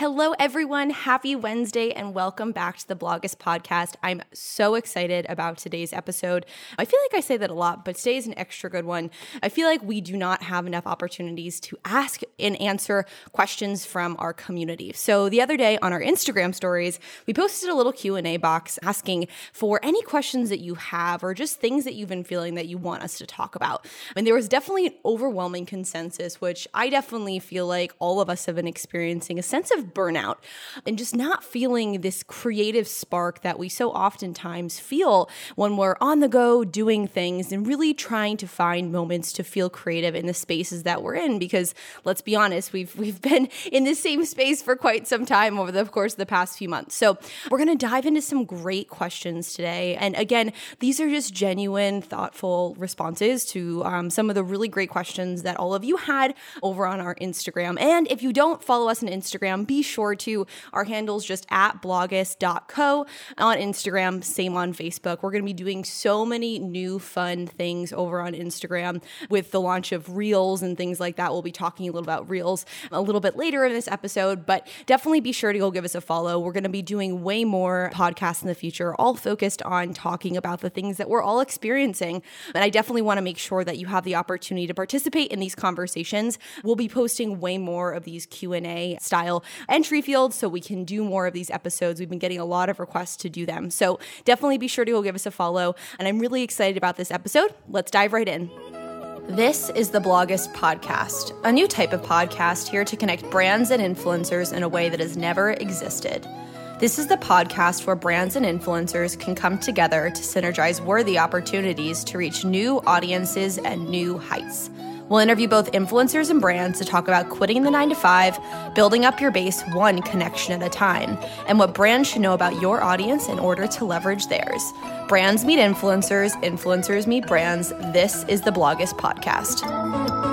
Hello, everyone. Happy Wednesday and welcome back to the Bloggist podcast. I'm so excited about today's episode. I feel like I say that a lot, but today is an extra good one. I feel like we do not have enough opportunities to ask and answer questions from our community. So the other day on our Instagram stories, we posted a little Q&A box asking for any questions that you have or just things that you've been feeling that you want us to talk about. And there was definitely an overwhelming consensus, which I definitely feel like all of us have been experiencing a sense of burnout and just not feeling this creative spark that we so oftentimes feel when we're on the go doing things and really trying to find moments to feel creative in the spaces that we're in because let's be honest we've we've been in the same space for quite some time over the course of the past few months. So, we're going to dive into some great questions today. And again, these are just genuine, thoughtful responses to um, some of the really great questions that all of you had over on our Instagram. And if you don't follow us on Instagram, be sure to. Our handle's just at bloggist.co on Instagram, same on Facebook. We're going to be doing so many new fun things over on Instagram with the launch of Reels and things like that. We'll be talking a little about Reels a little bit later in this episode, but definitely be sure to go give us a follow. We're going to be doing way more podcasts in the future, all focused on talking about the things that we're all experiencing. And I definitely want to make sure that you have the opportunity to participate in these conversations. We'll be posting way more of these Q&A style entry fields so we can do more of these episodes. We've been getting a lot of requests to do them. So definitely be sure to go give us a follow. And I'm really excited about this episode. Let's dive right in. This is the Bloggist Podcast, a new type of podcast here to connect brands and influencers in a way that has never existed. This is the podcast where brands and influencers can come together to synergize worthy opportunities to reach new audiences and new heights. We'll interview both influencers and brands to talk about quitting the nine to five, building up your base one connection at a time, and what brands should know about your audience in order to leverage theirs. Brands meet influencers, influencers meet brands. This is the Bloggist Podcast.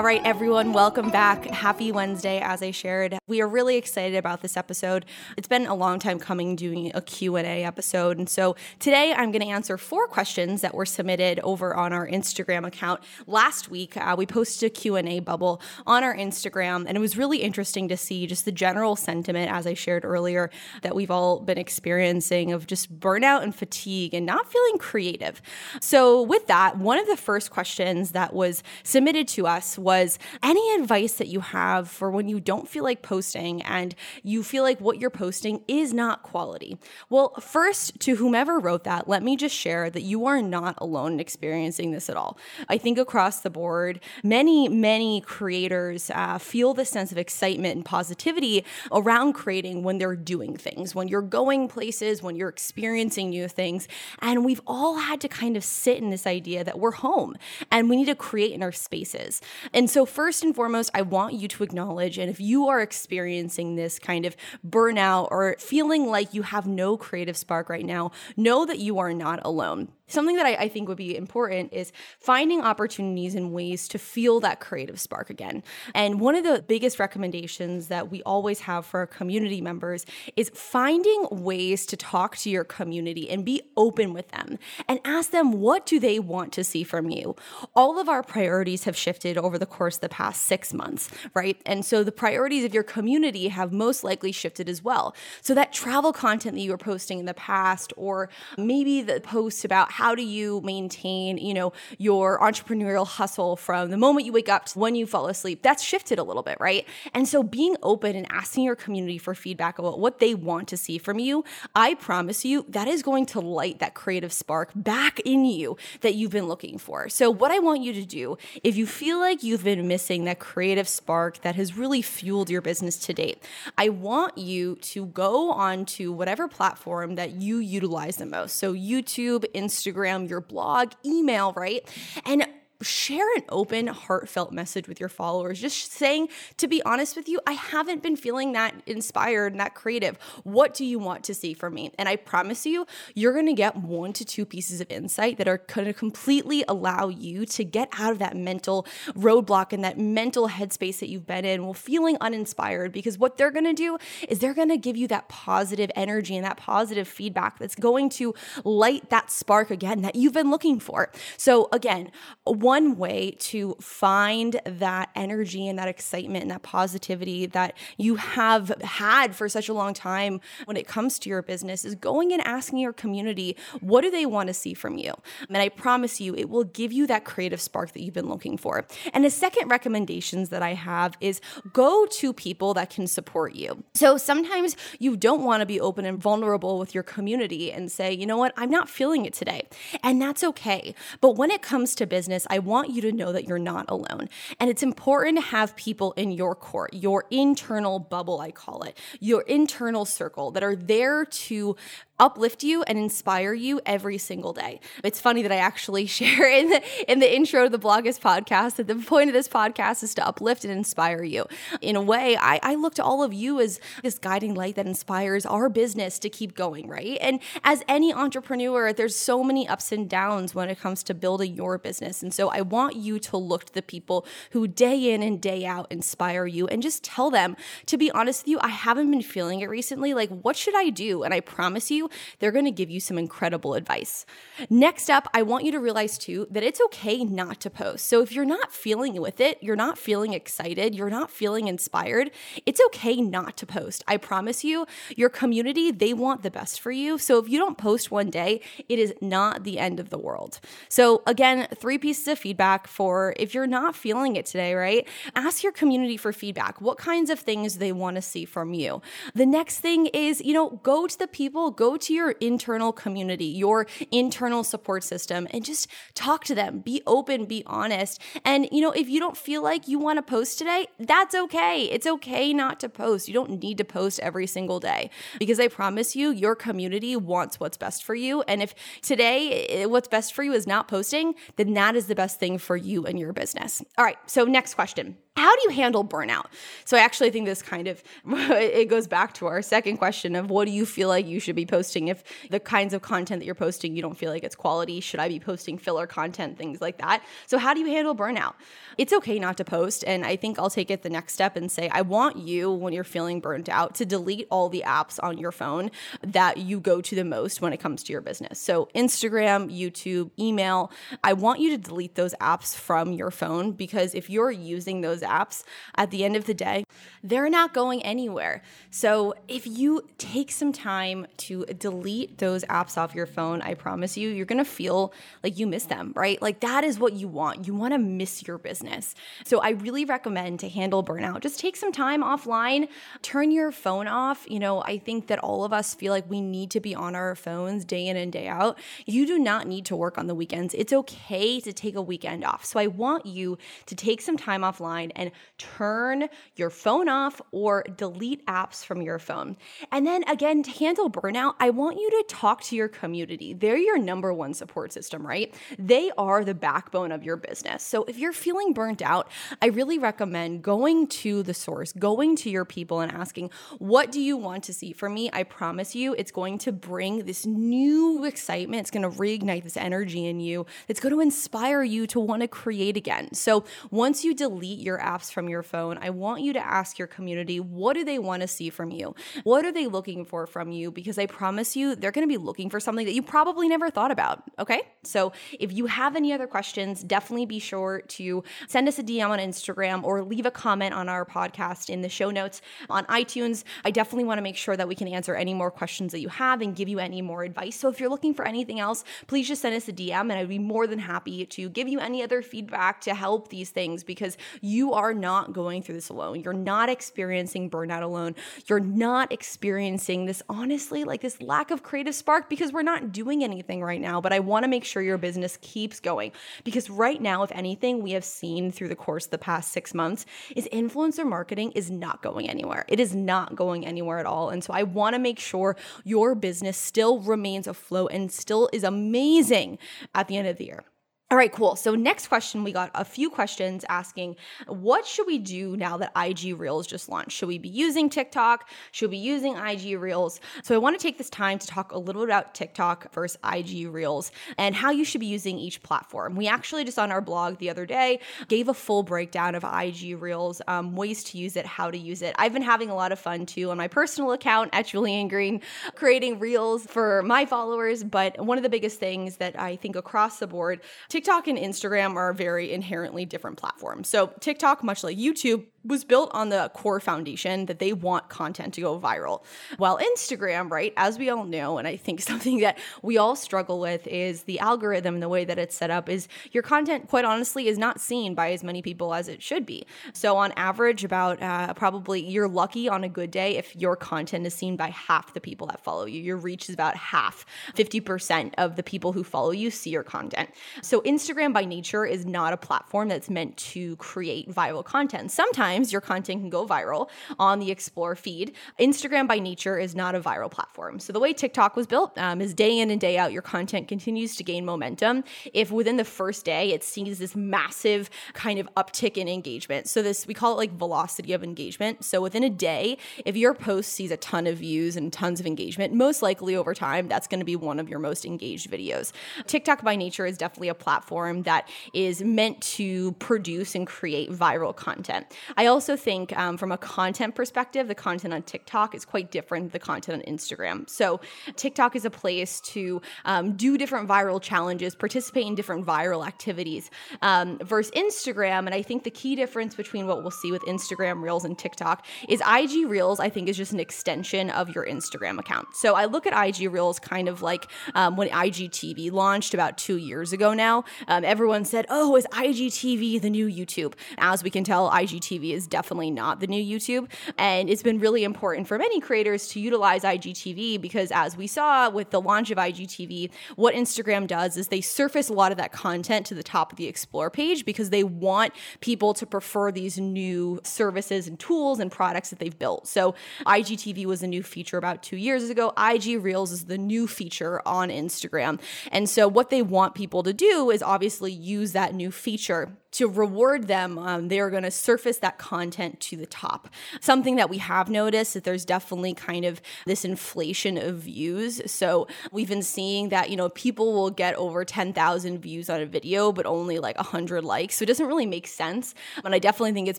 All right, everyone, welcome back. Happy Wednesday. As I shared, we are really excited about this episode. It's been a long time coming doing a Q&A episode. And so today I'm going to answer four questions that were submitted over on our Instagram account. Last week, uh, we posted a Q&A bubble on our Instagram, and it was really interesting to see just the general sentiment, as I shared earlier, that we've all been experiencing of just burnout and fatigue and not feeling creative. So with that, one of the first questions that was submitted to us was was any advice that you have for when you don't feel like posting and you feel like what you're posting is not quality. Well, first, to whomever wrote that, let me just share that you are not alone in experiencing this at all. I think across the board, many, many creators uh, feel this sense of excitement and positivity around creating when they're doing things, when you're going places, when you're experiencing new things. And we've all had to kind of sit in this idea that we're home and we need to create in our spaces. So, first and foremost, I want you to acknowledge, and if you are experiencing this kind of burnout or feeling like you have no creative spark right now, know that you are not alone something that I, I, think would be important is finding opportunities and ways to feel that creative spark again. And one of the biggest recommendations that we always have for our community members is finding ways to talk to your community and be open with them and ask them what do they want to see from you. All of our priorities have shifted over the course of the past six months, right? And so the priorities of your community have most likely shifted as well. So that travel content that you were posting in the past, or maybe the posts about how do you maintain, you know, your entrepreneurial hustle from the moment you wake up to when you fall asleep? That's shifted a little bit, right? And so being open and asking your community for feedback about what they want to see from you, I promise you that is going to light that creative spark back in you that you've been looking for. So what I want you to do, if you feel like you've been missing that creative spark that has really fueled your business to date, I want you to go on to whatever platform that you utilize the most. So YouTube, Instagram, Instagram, your blog, email, right? And share an open, heartfelt message with your followers. Just saying, to be honest with you, I haven't been feeling that inspired and that creative. What do you want to see from me? And I promise you, you're to get one to two pieces of insight that are to completely allow you to get out of that mental roadblock and that mental headspace that you've been in while feeling uninspired. Because what they're to do is they're to give you that positive energy and that positive feedback that's going to light that spark again that you've been looking for. So, again, one one way to find that energy and that excitement and that positivity that you have had for such a long time when it comes to your business is going and asking your community, what do they want to see from you? And I promise you, it will give you that creative spark that you've been looking for. And the second recommendations that I have is go to people that can support you. So sometimes you don't want to be open and vulnerable with your community and say, you know what, I'm not feeling it today. And that's okay. But when it comes to business, I want you to know that you're not alone. And it's important to have people in your court, your internal bubble, I call it, your internal circle that are there to uplift you and inspire you every single day. It's funny that I actually share in the in the intro to the Bloggist podcast that the point of this podcast is to uplift and inspire you. In a way, I, I look to all of you as this guiding light that inspires our business to keep going, right? And as any entrepreneur, there's so many ups and downs when it comes to building your business. And so I want you to look to the people who day in and day out inspire you and just tell them, to be honest with you, I haven't been feeling it recently. Like, what should I do? And I promise you, they're going to give you some incredible advice. Next up, I want you to realize too that it's okay not to post. So if you're not feeling with it, you're not feeling excited, you're not feeling inspired, it's okay not to post. I promise you, your community, they want the best for you. So if you don't post one day, it is not the end of the world. So again, three pieces of feedback for if you're not feeling it today, right? Ask your community for feedback. What kinds of things they want to see from you? The next thing is, you know, go to the people, go to your internal community, your internal support system, and just talk to them. Be open, be honest. And, you know, if you don't feel like you want to post today, that's okay. It's okay not to post. You don't need to post every single day because I promise you, your community wants what's best for you. And if today eh, what's best for you is not posting, then that is the best thing for you and your business. All right, so next question how do you handle burnout? So i actually think this kind of it goes back to our second question of what do you feel like you should be posting? If the kinds of content that you're posting you don't feel like it's quality should i be posting filler content things like that? So how do you handle burnout? It's okay not to post and i think i'll take it the next step and say i want you when you're feeling burnt out to delete all the apps on your phone that you go to the most when it comes to your business. So instagram youtube email i want you to delete those apps from your phone because if you're using those apps, at the end of the day, they're not going anywhere. So if you take some time to delete those apps off your phone, I promise you, you're gonna feel like you miss them, right? Like that is what you want. You wanna miss your business. So I really recommend to handle burnout, just take some time offline, turn your phone off. You know, I think that all of us feel like we need to be on our phones day in and day out. You do not need to work on the weekends. It's okay to take a weekend off. So I want you to take some time offline and turn your phone off or delete apps from your phone. And then again, to handle burnout, I want you to talk to your community. They're your number one support system, right? They are the backbone of your business. So if you're feeling burnt out, I really recommend going to the source, going to your people and asking, what do you want to see from me? I promise you, it's going to bring this new excitement. It's going to reignite this energy in you. It's going to inspire you to want to create again. So once you delete your apps from your phone, I want you to ask your community what do they want to see from you? What are they looking for from you? Because I promise you, they're going to be looking for something that you probably never thought about. Okay. So if you have any other questions, definitely be sure to send us a DM on Instagram or leave a comment on our podcast in the show notes on iTunes. I definitely want to make sure that we can answer any more questions that you have and give you any more advice. So if you're looking for anything else, please just send us a DM and I'd be more than happy to give you any other feedback to help these things because you are not not going through this alone. You're not experiencing burnout alone. You're not experiencing this, honestly, like this lack of creative spark because we're not doing anything right now. But I want to make sure your business keeps going because right now, if anything, we have seen through the course of the past six months is influencer marketing is not going anywhere. It is not going anywhere at all. And so I want to make sure your business still remains afloat and still is amazing at the end of the year. All right, cool. So, next question, we got a few questions asking what should we do now that IG Reels just launched? Should we be using TikTok? Should we be using IG Reels? So, I want to take this time to talk a little bit about TikTok versus IG Reels and how you should be using each platform. We actually just on our blog the other day gave a full breakdown of IG Reels, um, ways to use it, how to use it. I've been having a lot of fun too on my personal account at Julian Green, creating Reels for my followers. But one of the biggest things that I think across the board, TikTok TikTok and Instagram are very inherently different platforms. So, TikTok, much like YouTube, was built on the core foundation that they want content to go viral. While Instagram, right, as we all know, and I think something that we all struggle with is the algorithm the way that it's set up is your content, quite honestly, is not seen by as many people as it should be. So, on average, about uh, probably you're lucky on a good day if your content is seen by half the people that follow you. Your reach is about half, 50% of the people who follow you see your content. So, Instagram by nature is not a platform that's meant to create viral content. Sometimes sometimes your content can go viral on the Explore feed. Instagram by nature is not a viral platform. So the way TikTok was built um, is day in and day out, your content continues to gain momentum. If within the first day it sees this massive kind of uptick in engagement, so this we call it like velocity of engagement. So within a day, if your post sees a ton of views and tons of engagement, most likely over time, that's going to be one of your most engaged videos. TikTok by nature is definitely a platform that is meant to produce and create viral content. I also think um, from a content perspective, the content on TikTok is quite different than the content on Instagram. So TikTok is a place to um, do different viral challenges, participate in different viral activities um, versus Instagram. And I think the key difference between what we'll see with Instagram Reels and TikTok is IG Reels, I think, is just an extension of your Instagram account. So I look at IG Reels kind of like um, when IGTV launched about two years ago now. Um, everyone said, oh, is IGTV the new YouTube? As we can tell, IGTV is definitely not the new YouTube. And it's been really important for many creators to utilize IGTV because, as we saw with the launch of IGTV, what Instagram does is they surface a lot of that content to the top of the Explore page because they want people to prefer these new services and tools and products that they've built. So, IGTV was a new feature about two years ago. IG Reels is the new feature on Instagram. And so, what they want people to do is obviously use that new feature to reward them, um, they are going to surface that content to the top. Something that we have noticed that there's definitely kind of this inflation of views. So we've been seeing that, you know, people will get over 10,000 views on a video, but only like 100 likes. So it doesn't really make sense. And I definitely think it's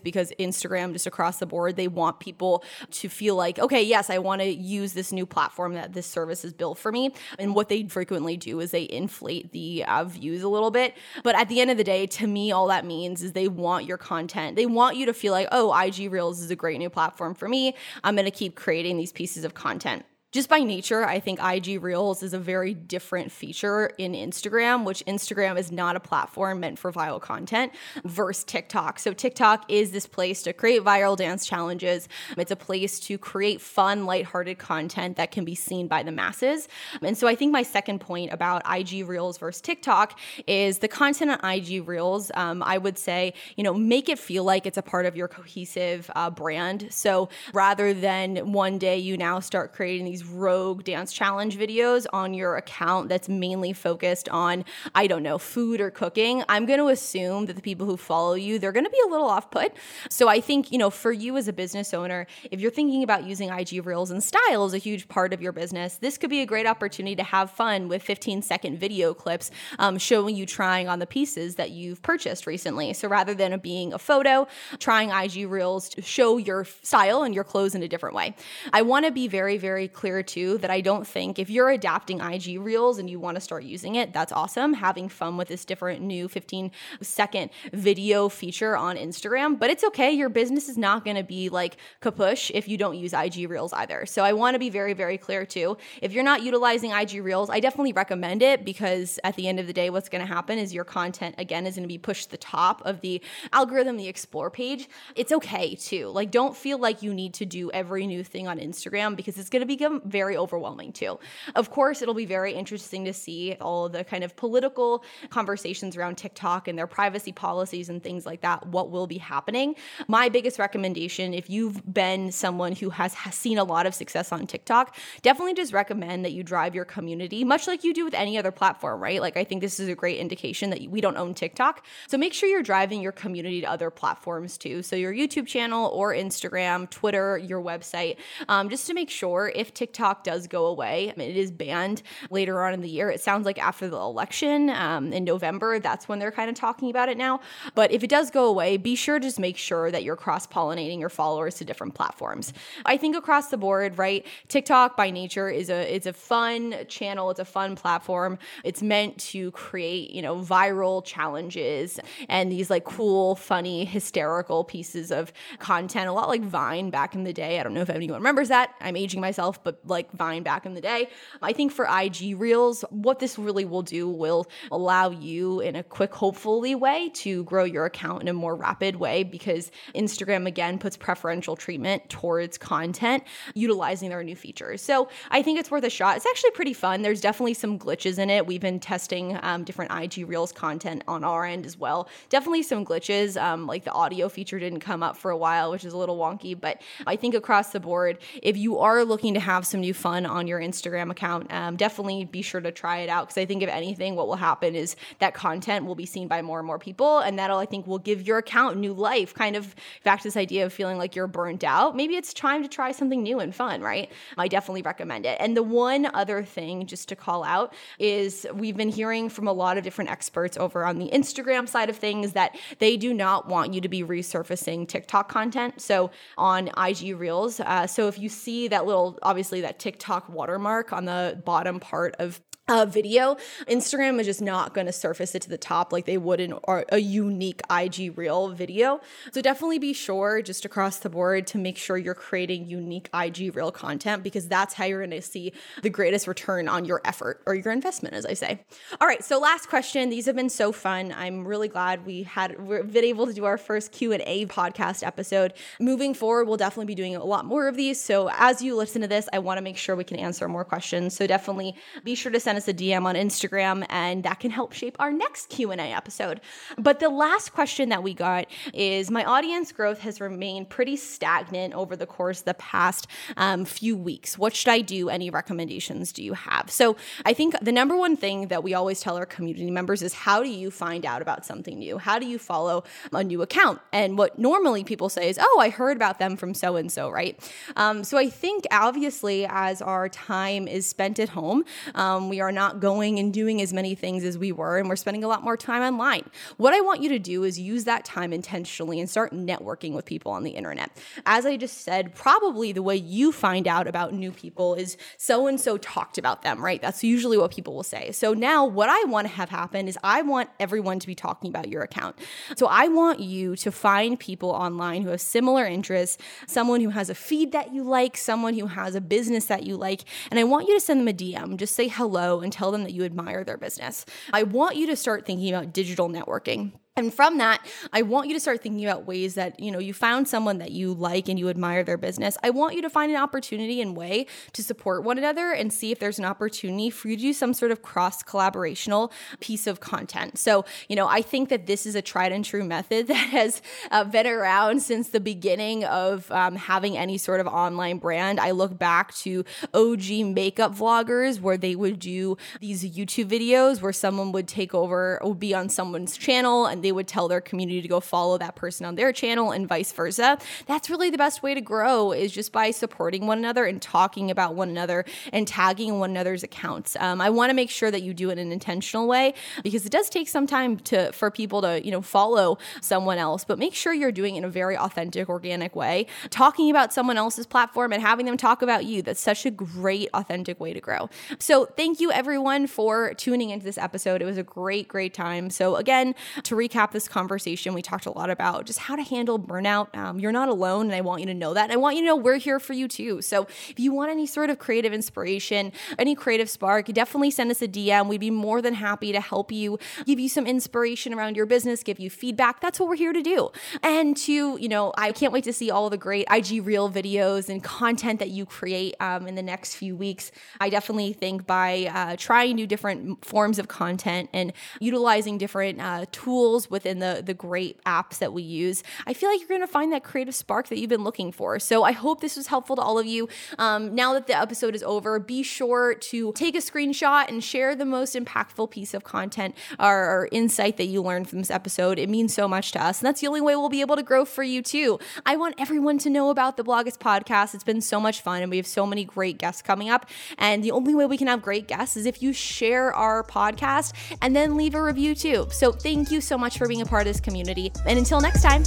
because Instagram, just across the board, they want people to feel like, okay, yes, I want to use this new platform that this service is built for me. And what they frequently do is they inflate the uh, views a little bit. But at the end of the day, to me, all that that means is they want your content. They want you to feel like, oh, IG Reels is a great new platform for me. I'm going to keep creating these pieces of content just by nature, I think IG Reels is a very different feature in Instagram, which Instagram is not a platform meant for viral content versus TikTok. So, TikTok is this place to create viral dance challenges. It's a place to create fun, lighthearted content that can be seen by the masses. And so, I think my second point about IG Reels versus TikTok is the content on IG Reels, um, I would say, you know, make it feel like it's a part of your cohesive uh, brand. So, rather than one day you now start creating these rogue dance challenge videos on your account that's mainly focused on, I don't know, food or cooking, I'm going to assume that the people who follow you, they're going to be a little off put. So I think, you know, for you as a business owner, if you're thinking about using IG Reels and style as a huge part of your business, this could be a great opportunity to have fun with 15 second video clips um, showing you trying on the pieces that you've purchased recently. So rather than it being a photo, trying IG Reels to show your style and your clothes in a different way. I want to be very, very clear too that I don't think if you're adapting IG Reels and you want to start using it, that's awesome. Having fun with this different new 15 second video feature on Instagram, but it's okay. Your business is not going to be like kapush if you don't use IG Reels either. So I want to be very, very clear too. If you're not utilizing IG Reels, I definitely recommend it because at the end of the day, what's going to happen is your content again is going to be pushed to the top of the algorithm, the explore page. It's okay too. Like, don't feel like you need to do every new thing on Instagram because it's going to become very overwhelming too. Of course, it'll be very interesting to see all the kind of political conversations around TikTok and their privacy policies and things like that, what will be happening. My biggest recommendation, if you've been someone who has, has seen a lot of success on TikTok, definitely just recommend that you drive your community, much like you do with any other platform, right? Like, I think this is a great indication that we don't own TikTok. So make sure you're driving your community to other platforms too. So your YouTube channel or Instagram, Twitter, your website, um, just to make sure if TikTok TikTok does go away, I mean, it is banned later on in the year. It sounds like after the election um, in November, that's when they're kind of talking about it now. But if it does go away, be sure to just make sure that you're cross pollinating your followers to different platforms. I think across the board, right? TikTok by nature is a it's a fun channel. It's a fun platform. It's meant to create you know viral challenges and these like cool, funny, hysterical pieces of content. A lot like Vine back in the day. I don't know if anyone remembers that. I'm aging myself, but like Vine back in the day. I think for IG Reels, what this really will do will allow you in a quick, hopefully way to grow your account in a more rapid way because Instagram again puts preferential treatment towards content utilizing their new features. So I think it's worth a shot. It's actually pretty fun. There's definitely some glitches in it. We've been testing um, different IG Reels content on our end as well. Definitely some glitches. Um, like the audio feature didn't come up for a while, which is a little wonky. But I think across the board, if you are looking to have some new fun on your Instagram account, um, definitely be sure to try it out. Because I think if anything, what will happen is that content will be seen by more and more people, and that'll I think will give your account new life. Kind of back to this idea of feeling like you're burnt out. Maybe it's time to try something new and fun, right? I definitely recommend it. And the one other thing just to call out is we've been hearing from a lot of different experts over on the Instagram side of things that they do not want you to be resurfacing TikTok content. So on IG Reels. Uh, so if you see that little, obviously that TikTok watermark on the bottom part of uh, video, Instagram is just not going to surface it to the top like they would in a unique IG reel video. So definitely be sure just across the board to make sure you're creating unique IG reel content because that's how you're going to see the greatest return on your effort or your investment, as I say. All right, so last question. These have been so fun. I'm really glad we had we've been able to do our first Q and A podcast episode. Moving forward, we'll definitely be doing a lot more of these. So as you listen to this, I want to make sure we can answer more questions. So definitely be sure to send us us a DM on Instagram and that can help shape our next Q&A episode. But the last question that we got is my audience growth has remained pretty stagnant over the course of the past um, few weeks. What should I do? Any recommendations do you have? So I think the number one thing that we always tell our community members is how do you find out about something new? How do you follow a new account? And what normally people say is, oh, I heard about them from so and so, right? Um, so I think obviously as our time is spent at home, um, we are not going and doing as many things as we were, and we're spending a lot more time online. What I want you to do is use that time intentionally and start networking with people on the internet. As I just said, probably the way you find out about new people is so and so talked about them, right? That's usually what people will say. So now, what I want to have happen is I want everyone to be talking about your account. So I want you to find people online who have similar interests, someone who has a feed that you like, someone who has a business that you like, and I want you to send them a DM. Just say hello and tell them that you admire their business. I want you to start thinking about digital networking. And from that, I want you to start thinking about ways that, you know, you found someone that you like and you admire their business. I want you to find an opportunity and way to support one another and see if there's an opportunity for you to do some sort of cross collaborational piece of content. So, you know, I think that this is a tried and true method that has uh, been around since the beginning of um, having any sort of online brand. I look back to OG makeup vloggers where they would do these YouTube videos where someone would take over, would be on someone's channel and they would tell their community to go follow that person on their channel and vice versa. That's really the best way to grow is just by supporting one another and talking about one another and tagging one another's accounts. Um, I want to make sure that you do it in an intentional way because it does take some time to for people to you know follow someone else, but make sure you're doing it in a very authentic, organic way. Talking about someone else's platform and having them talk about you. That's such a great, authentic way to grow. So thank you everyone for tuning into this episode. It was a great, great time. So again, to recap recap this conversation, we talked a lot about just how to handle burnout. Um, you're not alone, and I want you to know that. And I want you to know we're here for you too. So if you want any sort of creative inspiration, any creative spark, definitely send us a DM. We'd be more than happy to help you, give you some inspiration around your business, give you feedback. That's what we're here to do. And to, you know, I can't wait to see all the great IG Reel videos and content that you create um, in the next few weeks. I definitely think by uh, trying new different forms of content and utilizing different uh, tools tools within the the great apps that we use, I feel like you're going to find that creative spark that you've been looking for. So I hope this was helpful to all of you. Um, now that the episode is over, be sure to take a screenshot and share the most impactful piece of content or, or insight that you learned from this episode. It means so much to us, and that's the only way we'll be able to grow for you too. I want everyone to know about the Bloggist podcast. It's been so much fun, and we have so many great guests coming up. And the only way we can have great guests is if you share our podcast and then leave a review too. So thank you so much for being a part of this community. And until next time.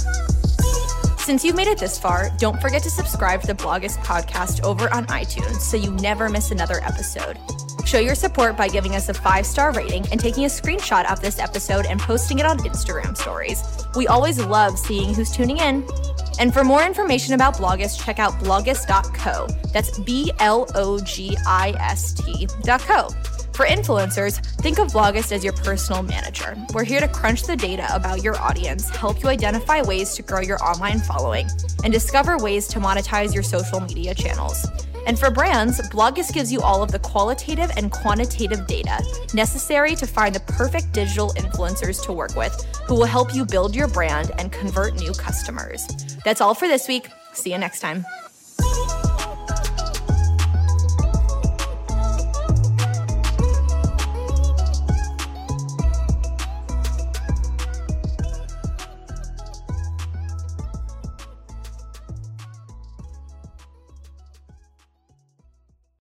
Since you've made it this far, don't forget to subscribe to the Bloggist podcast over on iTunes so you never miss another episode. Show your support by giving us a five star rating and taking a screenshot of this episode and posting it on Instagram stories. We always love seeing who's tuning in. And for more information about Bloggist, check out bloggist.co. That's B L O G I S T.co. For influencers, think of Bloggist as your personal manager. We're here to crunch the data about your audience, help you identify ways to grow your online following, and discover ways to monetize your social media channels. And for brands, Bloggist gives you all of the qualitative and quantitative data necessary to find the perfect digital influencers to work with who will help you build your brand and convert new customers. That's all for this week. See you next time.